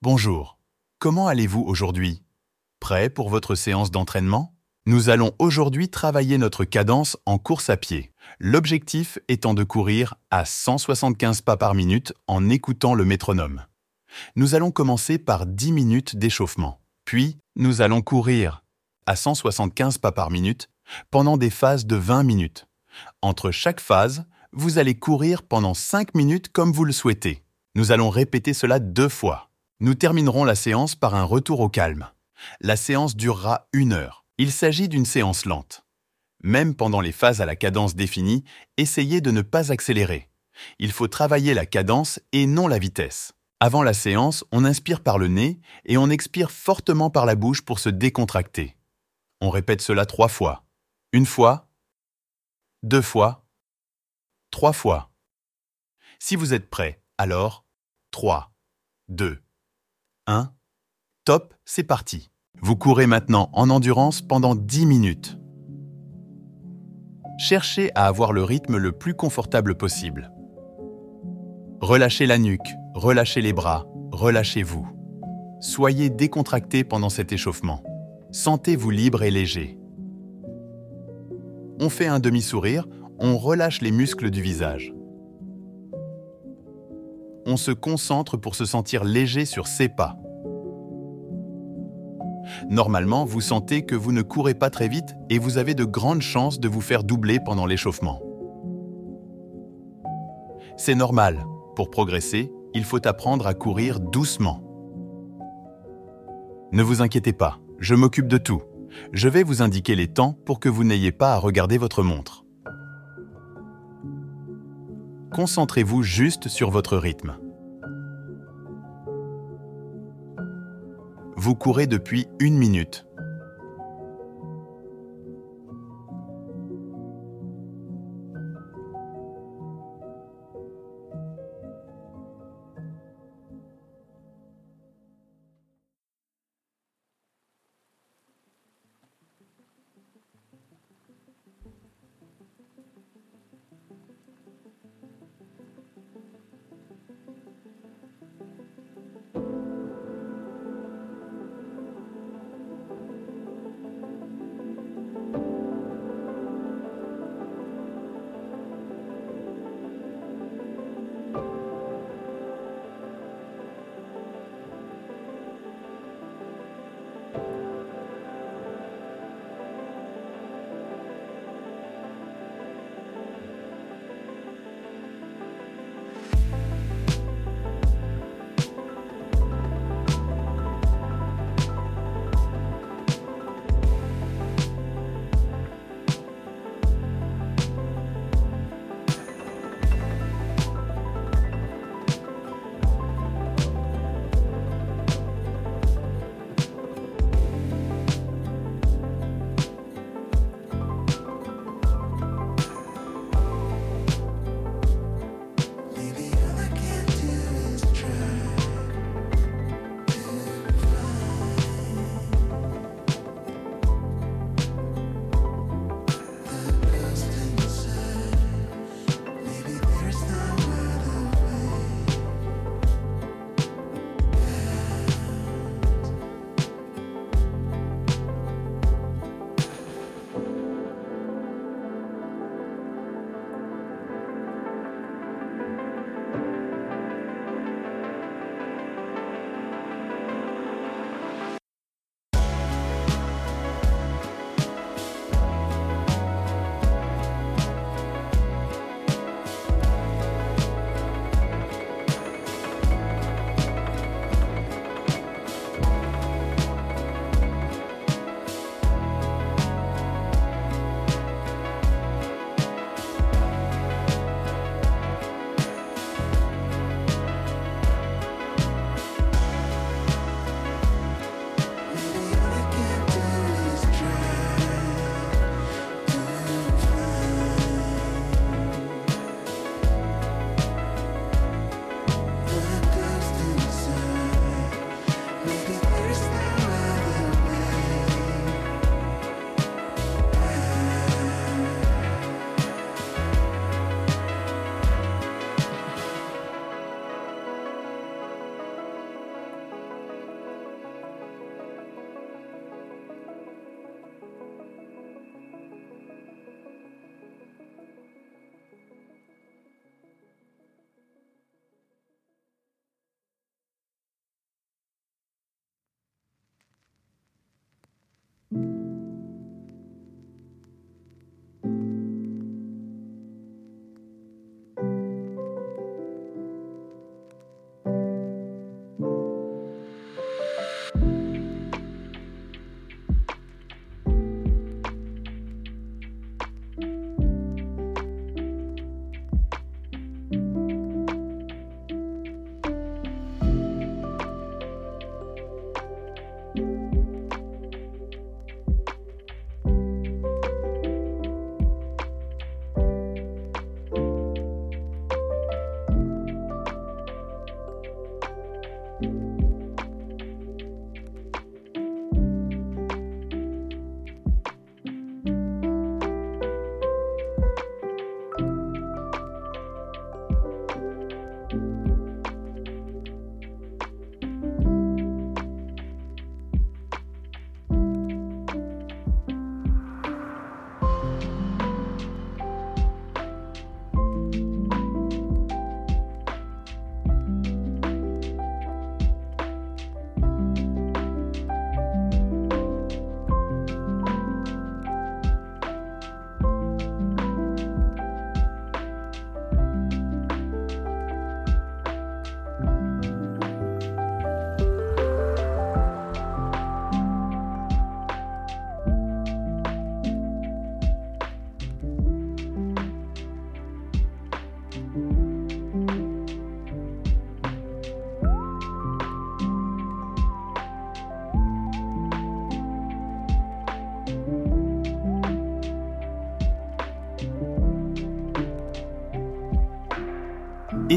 Bonjour. Comment allez-vous aujourd'hui? Prêt pour votre séance d'entraînement? Nous allons aujourd'hui travailler notre cadence en course à pied. L'objectif étant de courir à 175 pas par minute en écoutant le métronome. Nous allons commencer par 10 minutes d'échauffement. Puis, nous allons courir à 175 pas par minute pendant des phases de 20 minutes. Entre chaque phase, vous allez courir pendant 5 minutes comme vous le souhaitez. Nous allons répéter cela deux fois. Nous terminerons la séance par un retour au calme. La séance durera une heure. Il s'agit d'une séance lente. Même pendant les phases à la cadence définie, essayez de ne pas accélérer. Il faut travailler la cadence et non la vitesse. Avant la séance, on inspire par le nez et on expire fortement par la bouche pour se décontracter. On répète cela trois fois. Une fois, deux fois, trois fois. Si vous êtes prêt, alors 3, 2, 1, top, c'est parti. Vous courez maintenant en endurance pendant 10 minutes. Cherchez à avoir le rythme le plus confortable possible. Relâchez la nuque, relâchez les bras, relâchez-vous. Soyez décontracté pendant cet échauffement. Sentez-vous libre et léger. On fait un demi-sourire, on relâche les muscles du visage. On se concentre pour se sentir léger sur ses pas. Normalement, vous sentez que vous ne courez pas très vite et vous avez de grandes chances de vous faire doubler pendant l'échauffement. C'est normal. Pour progresser, il faut apprendre à courir doucement. Ne vous inquiétez pas, je m'occupe de tout. Je vais vous indiquer les temps pour que vous n'ayez pas à regarder votre montre. Concentrez-vous juste sur votre rythme. Vous courez depuis une minute.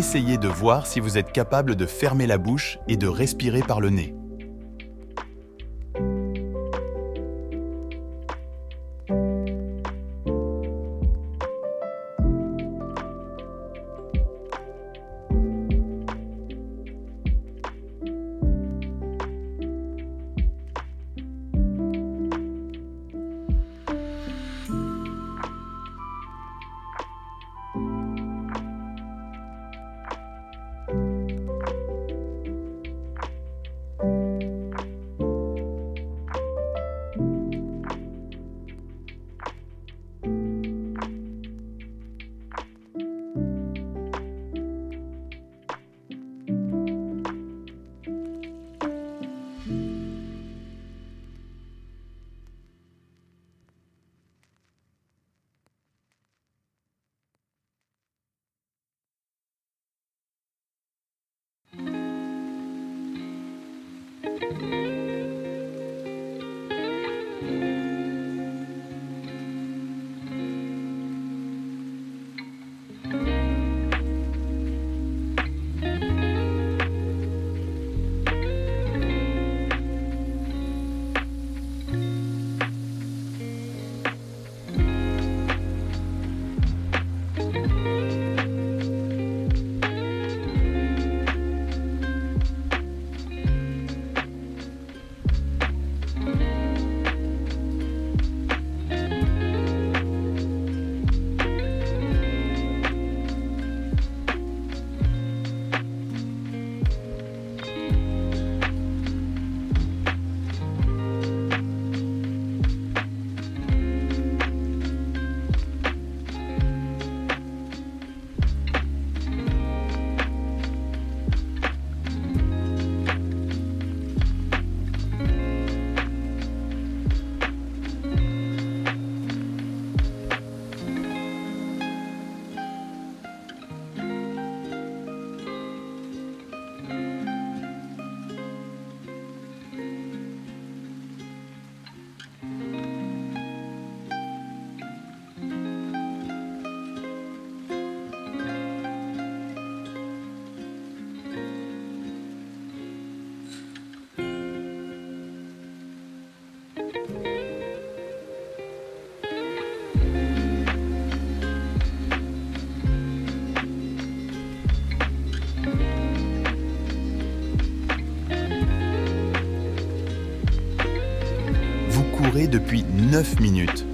Essayez de voir si vous êtes capable de fermer la bouche et de respirer par le nez. Depuis 9 minutes.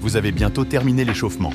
Vous avez bientôt terminé l'échauffement.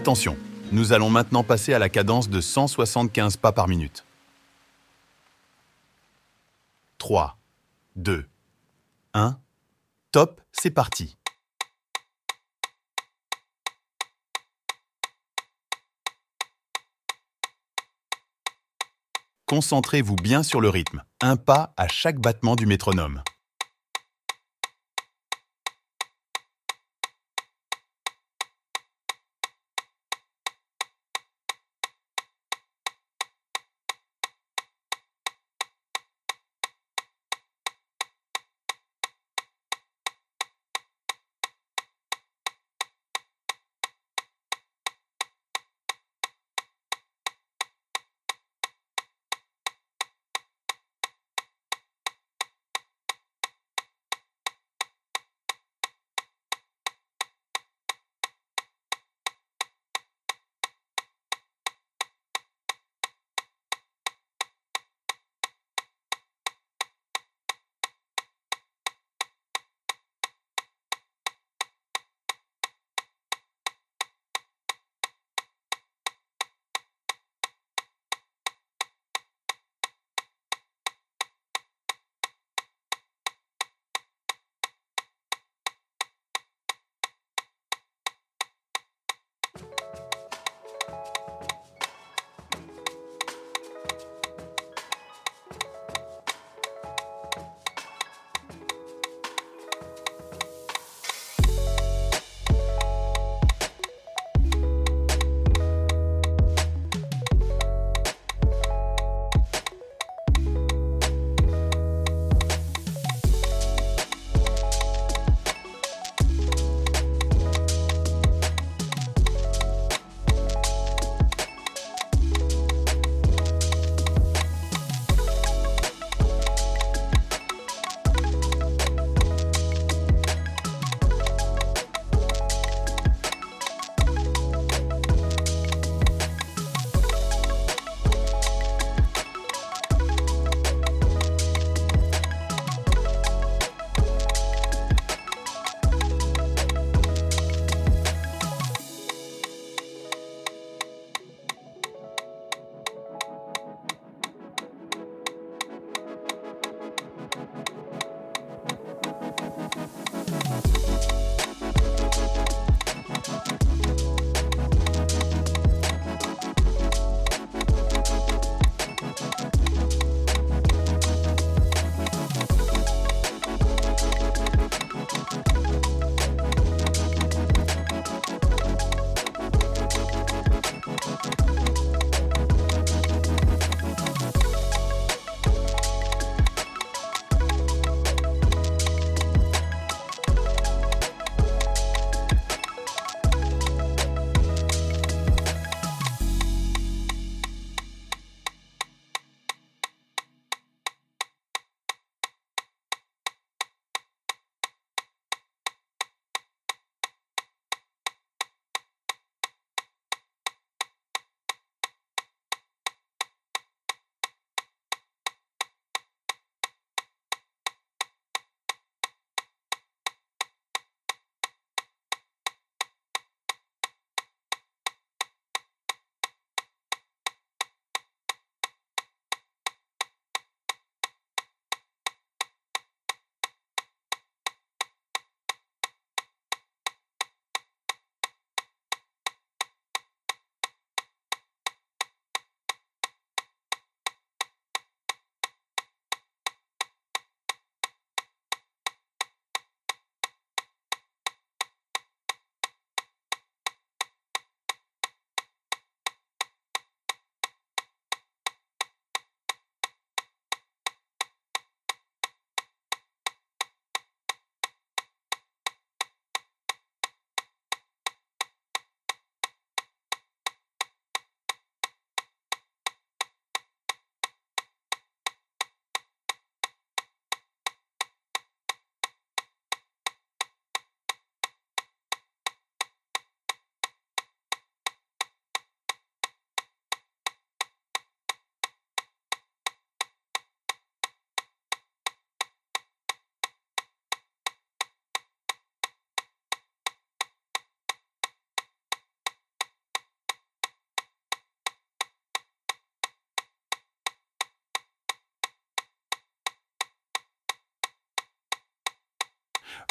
Attention, nous allons maintenant passer à la cadence de 175 pas par minute. 3, 2, 1, top, c'est parti. Concentrez-vous bien sur le rythme, un pas à chaque battement du métronome.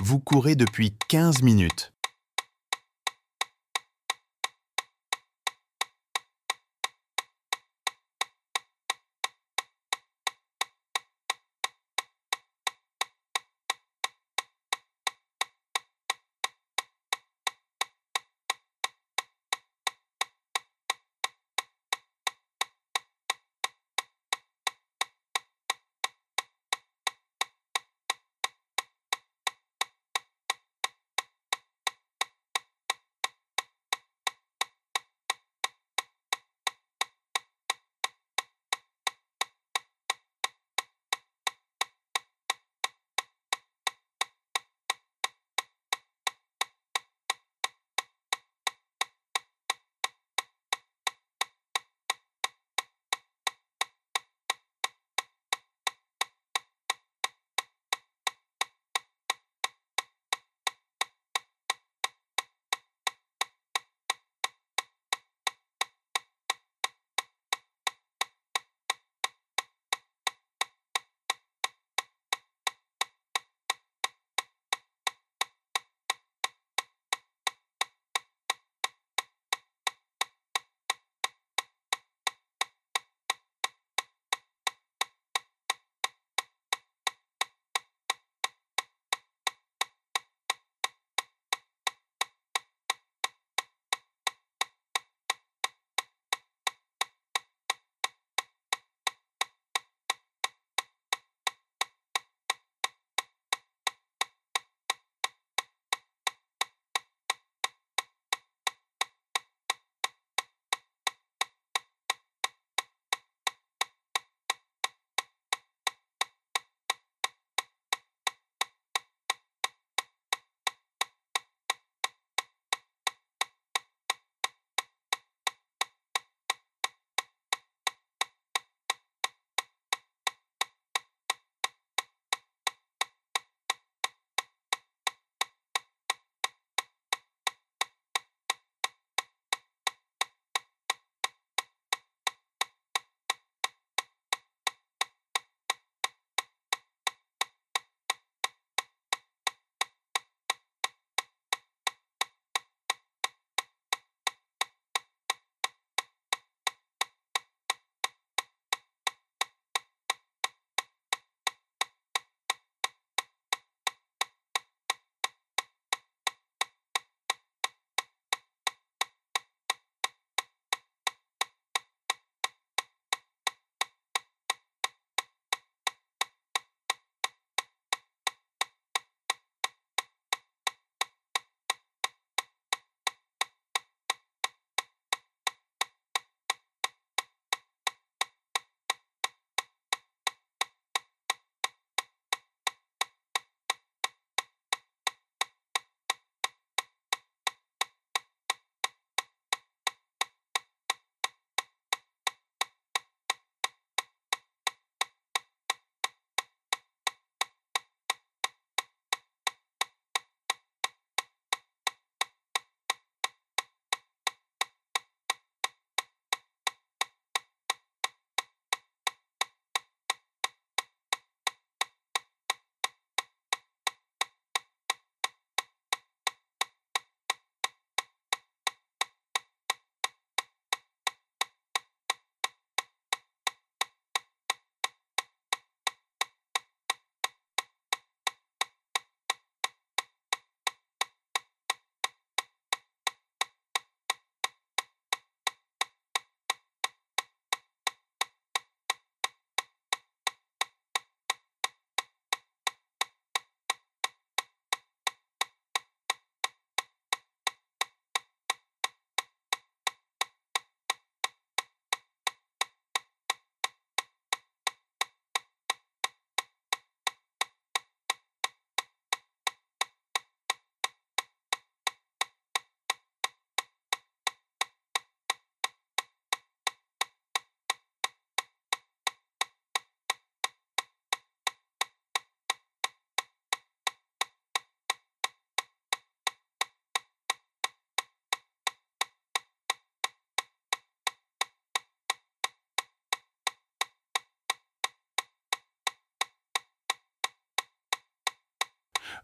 Vous courez depuis 15 minutes.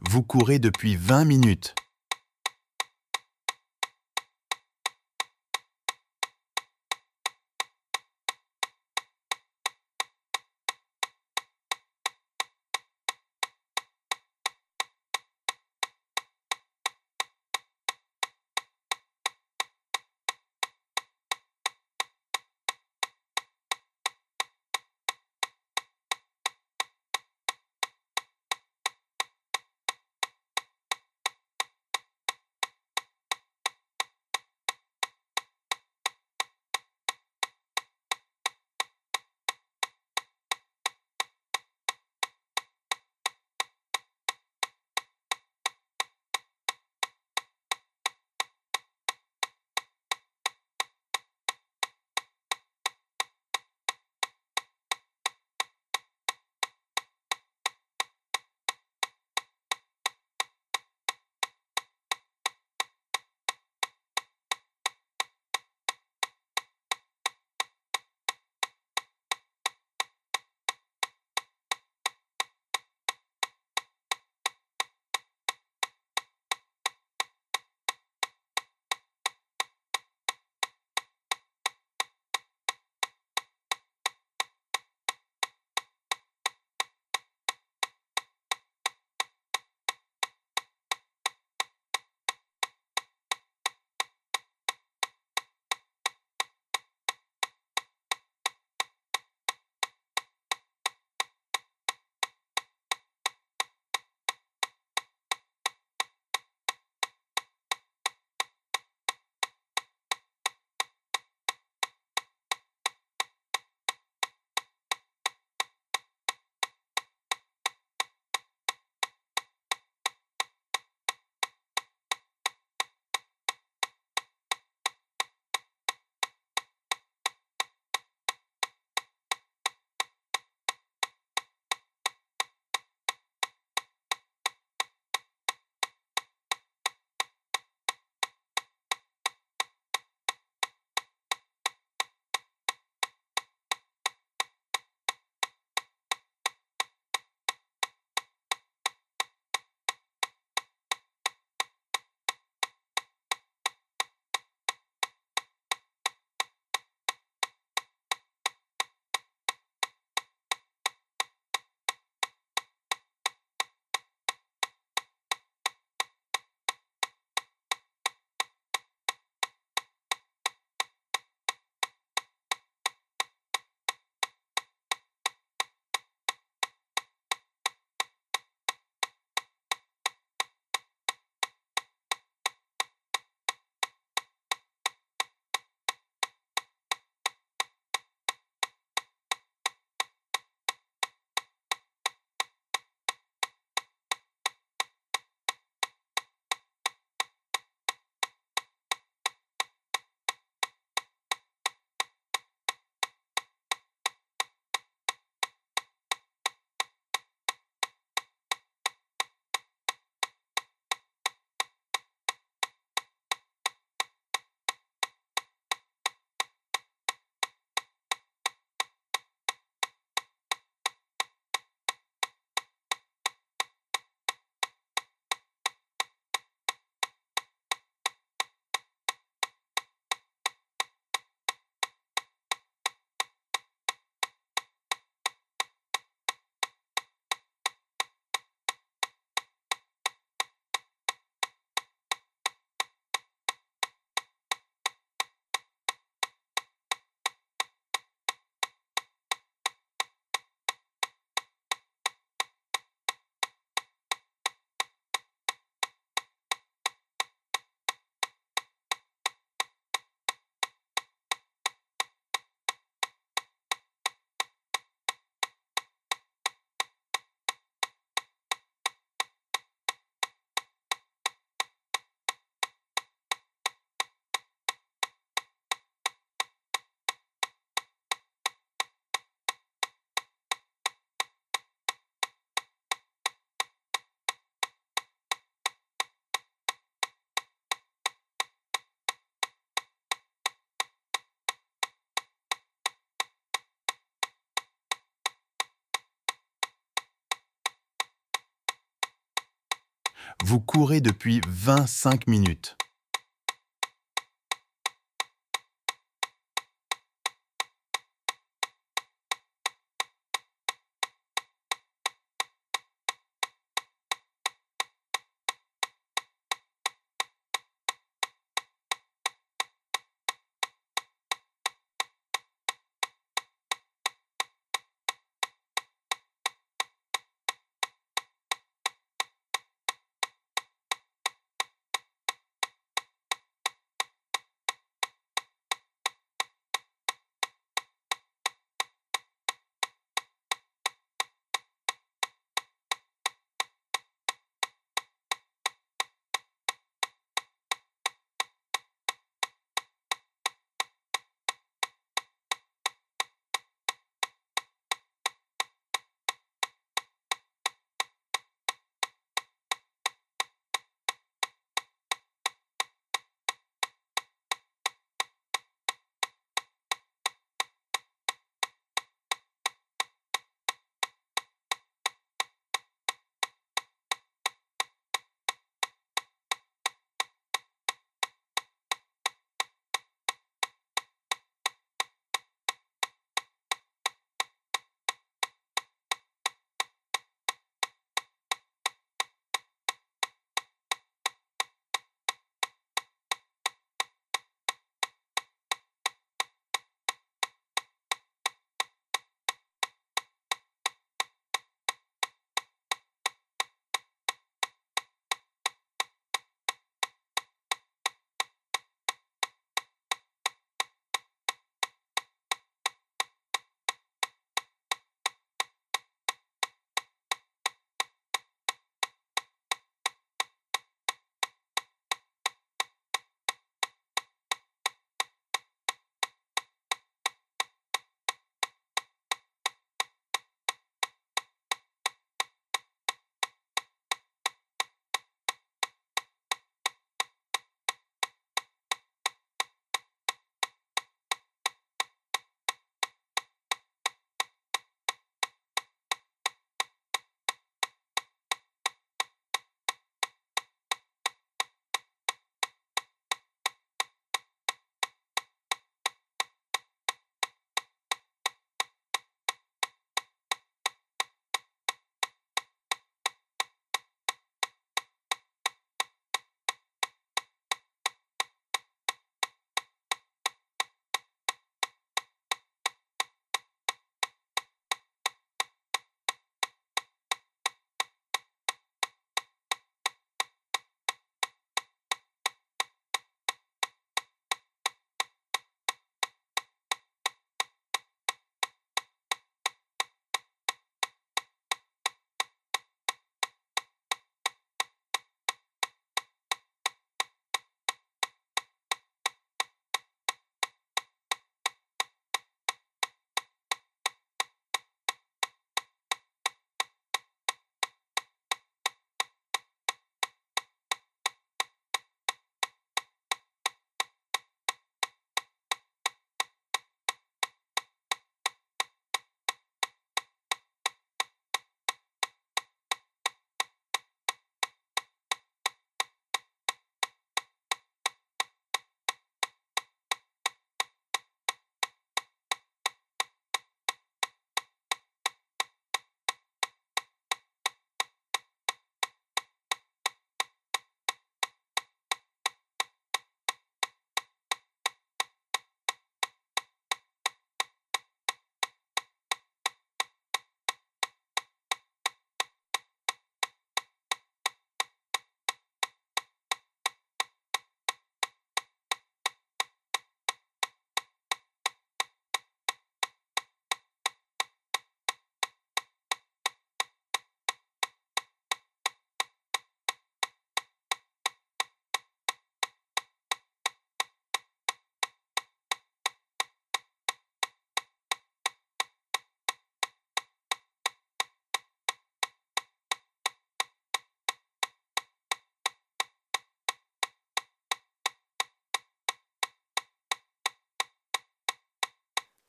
Vous courez depuis 20 minutes. Vous courez depuis 25 minutes.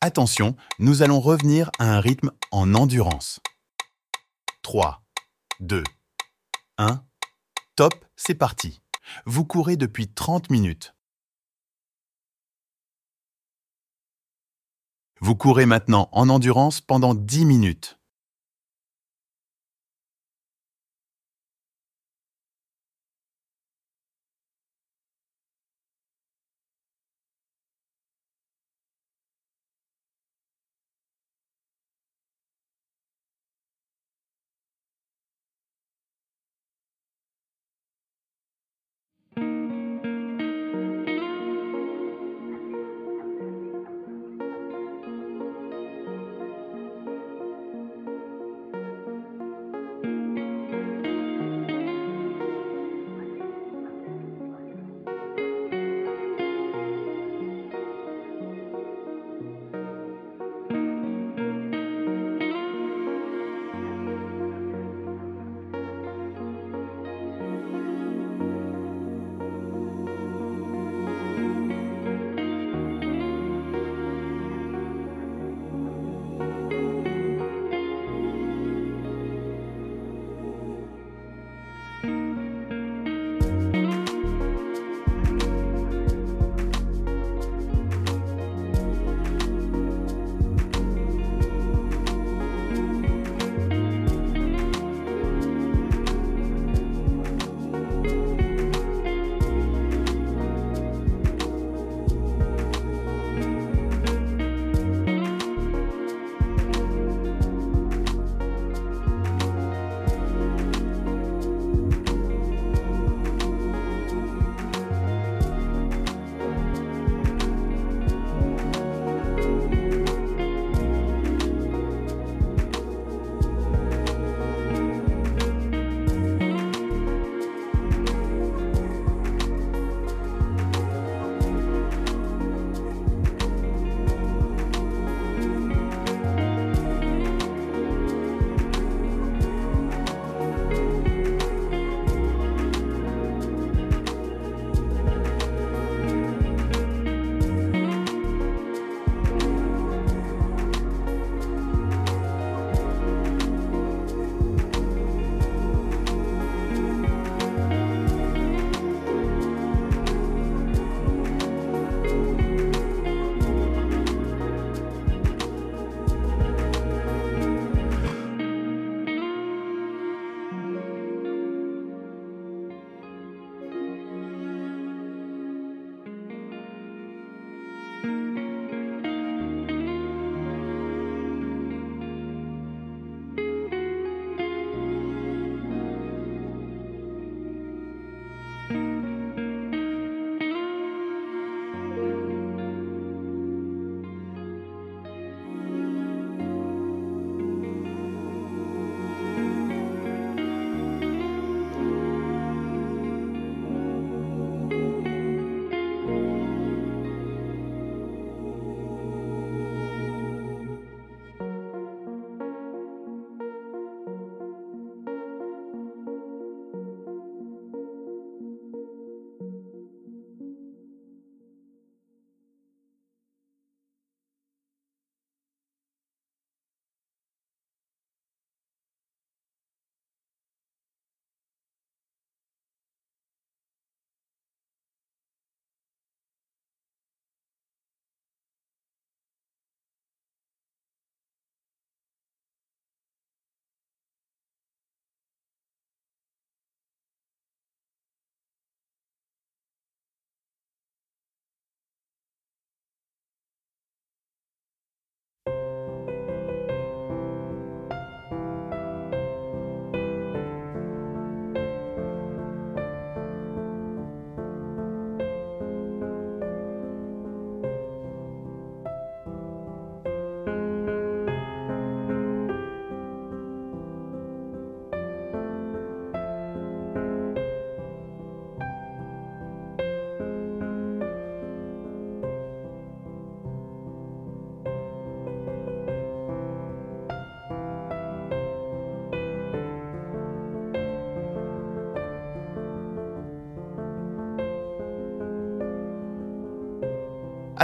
Attention, nous allons revenir à un rythme en endurance. 3, 2, 1, Top, c'est parti. Vous courez depuis 30 minutes. Vous courez maintenant en endurance pendant 10 minutes.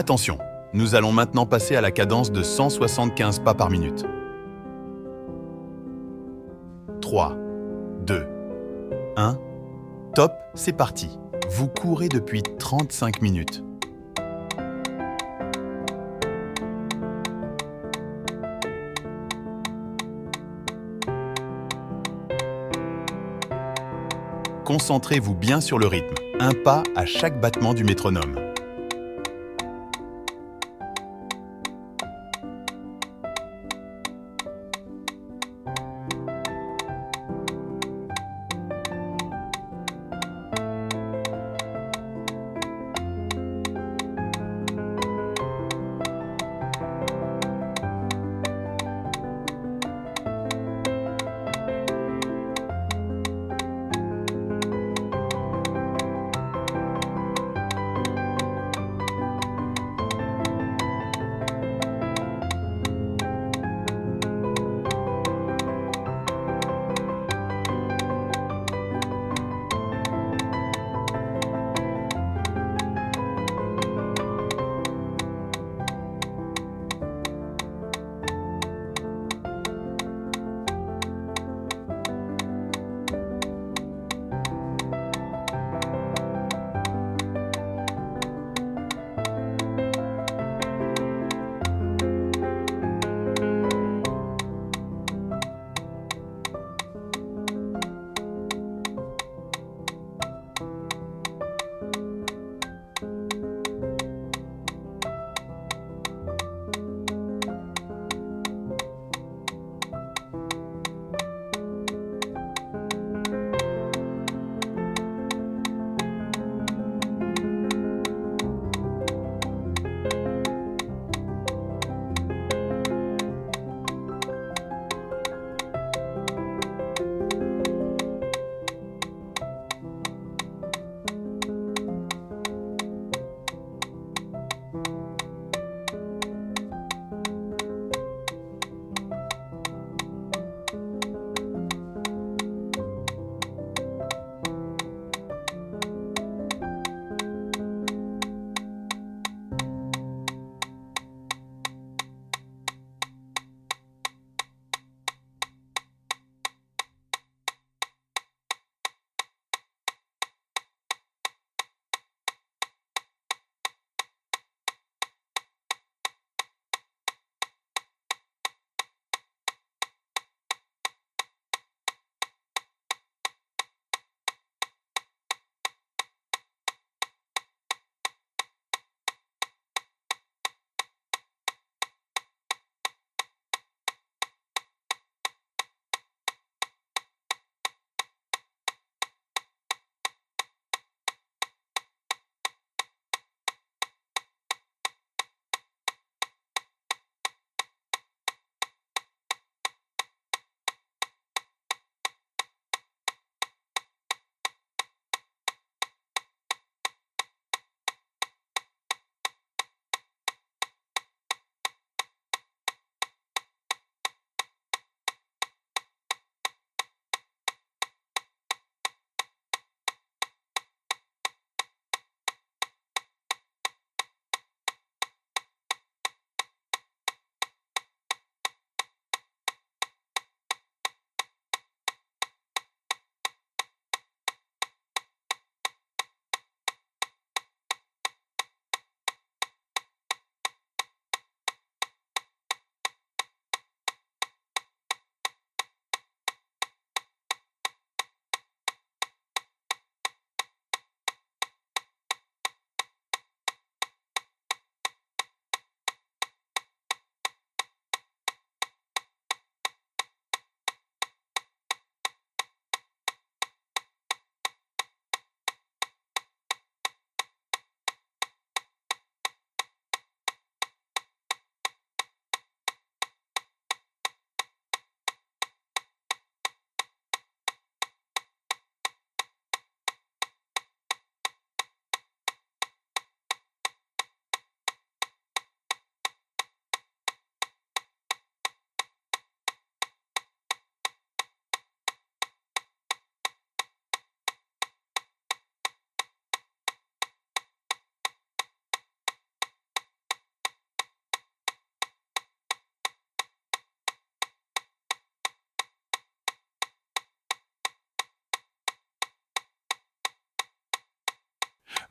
Attention, nous allons maintenant passer à la cadence de 175 pas par minute. 3, 2, 1, Top, c'est parti. Vous courez depuis 35 minutes. Concentrez-vous bien sur le rythme, un pas à chaque battement du métronome.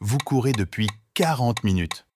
Vous courez depuis 40 minutes.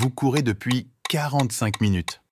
Vous courez depuis 45 minutes.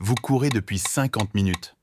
Vous courez depuis 50 minutes.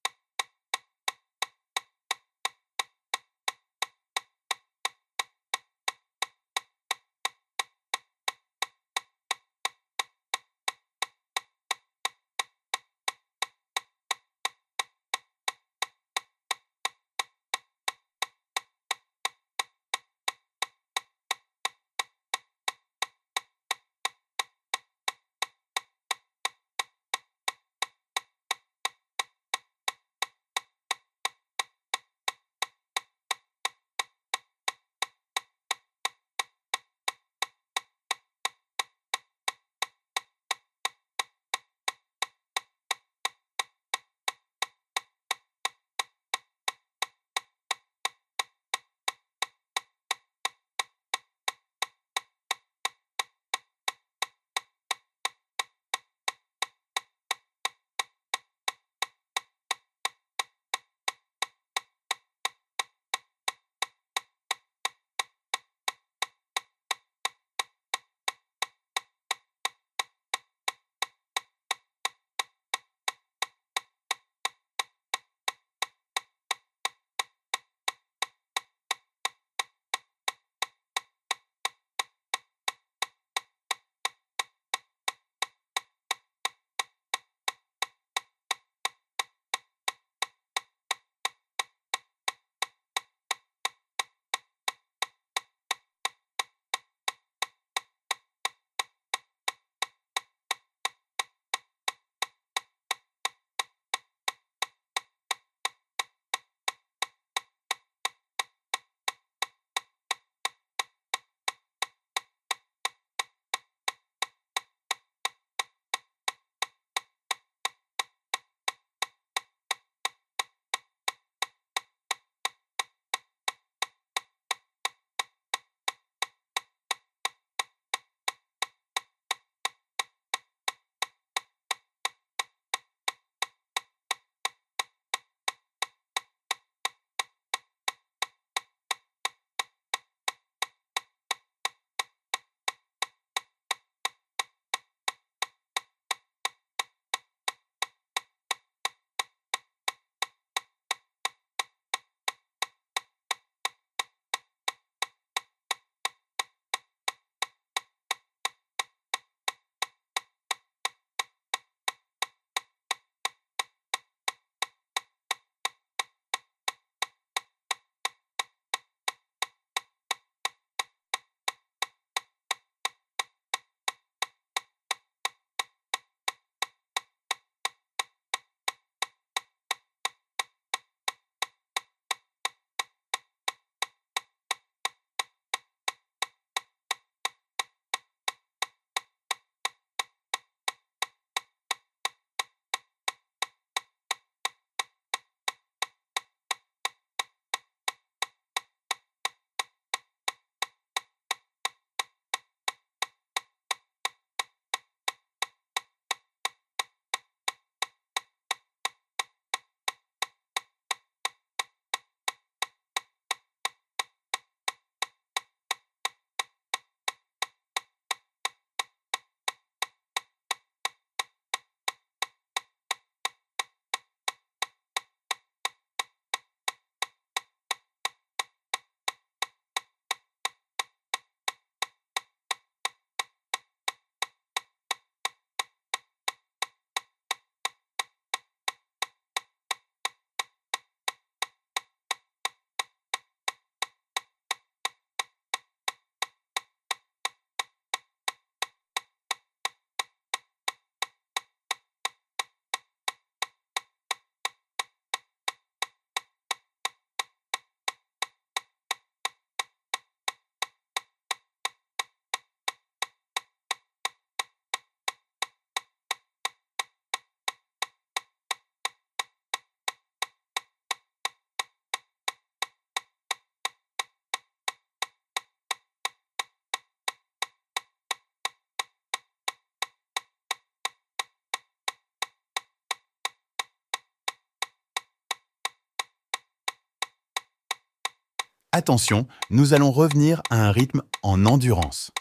Attention, nous allons revenir à un rythme en endurance.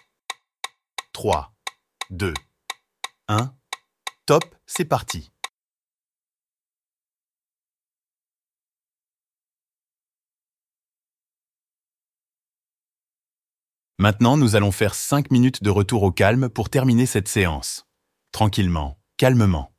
3, 2, 1. Top, c'est parti. Maintenant, nous allons faire 5 minutes de retour au calme pour terminer cette séance. Tranquillement, calmement.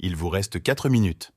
Il vous reste 4 minutes.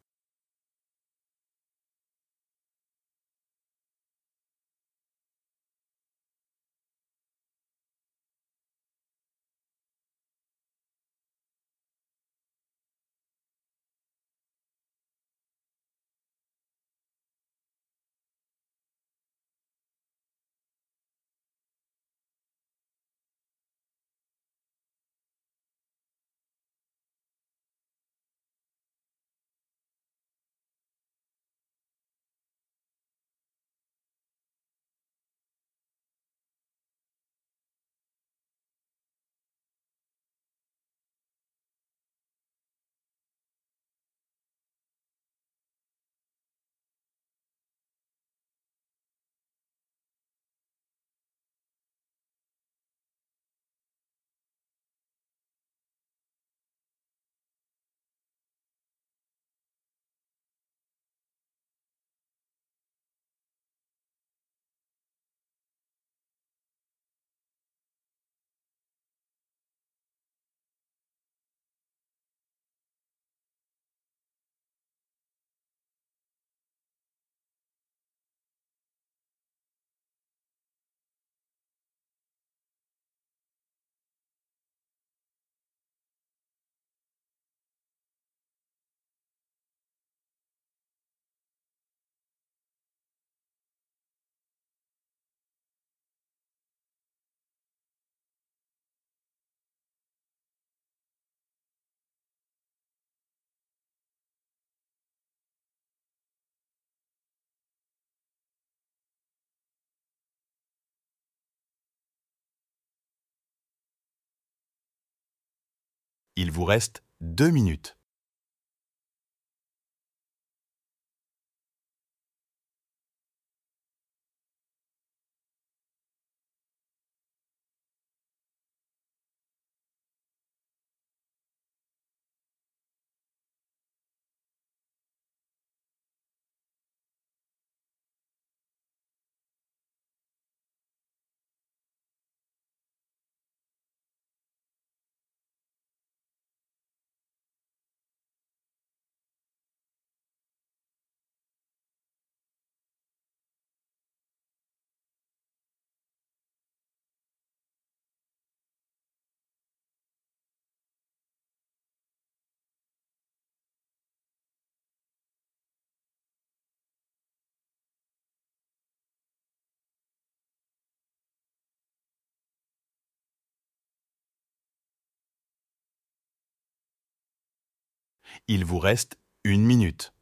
Il vous reste 2 minutes. Il vous reste une minute.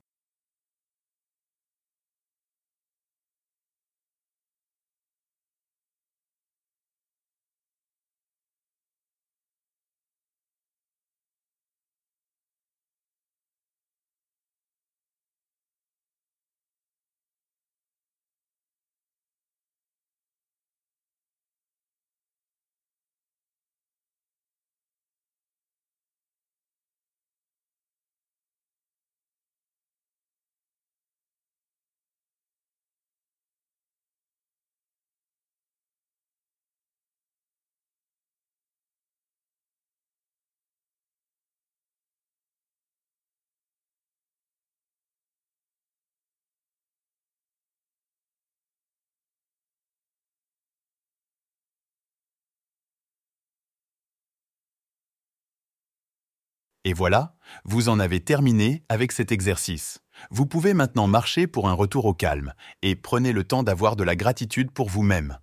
Et voilà, vous en avez terminé avec cet exercice. Vous pouvez maintenant marcher pour un retour au calme et prenez le temps d'avoir de la gratitude pour vous-même.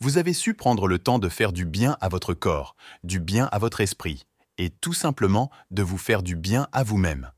Vous avez su prendre le temps de faire du bien à votre corps, du bien à votre esprit et tout simplement de vous faire du bien à vous-même.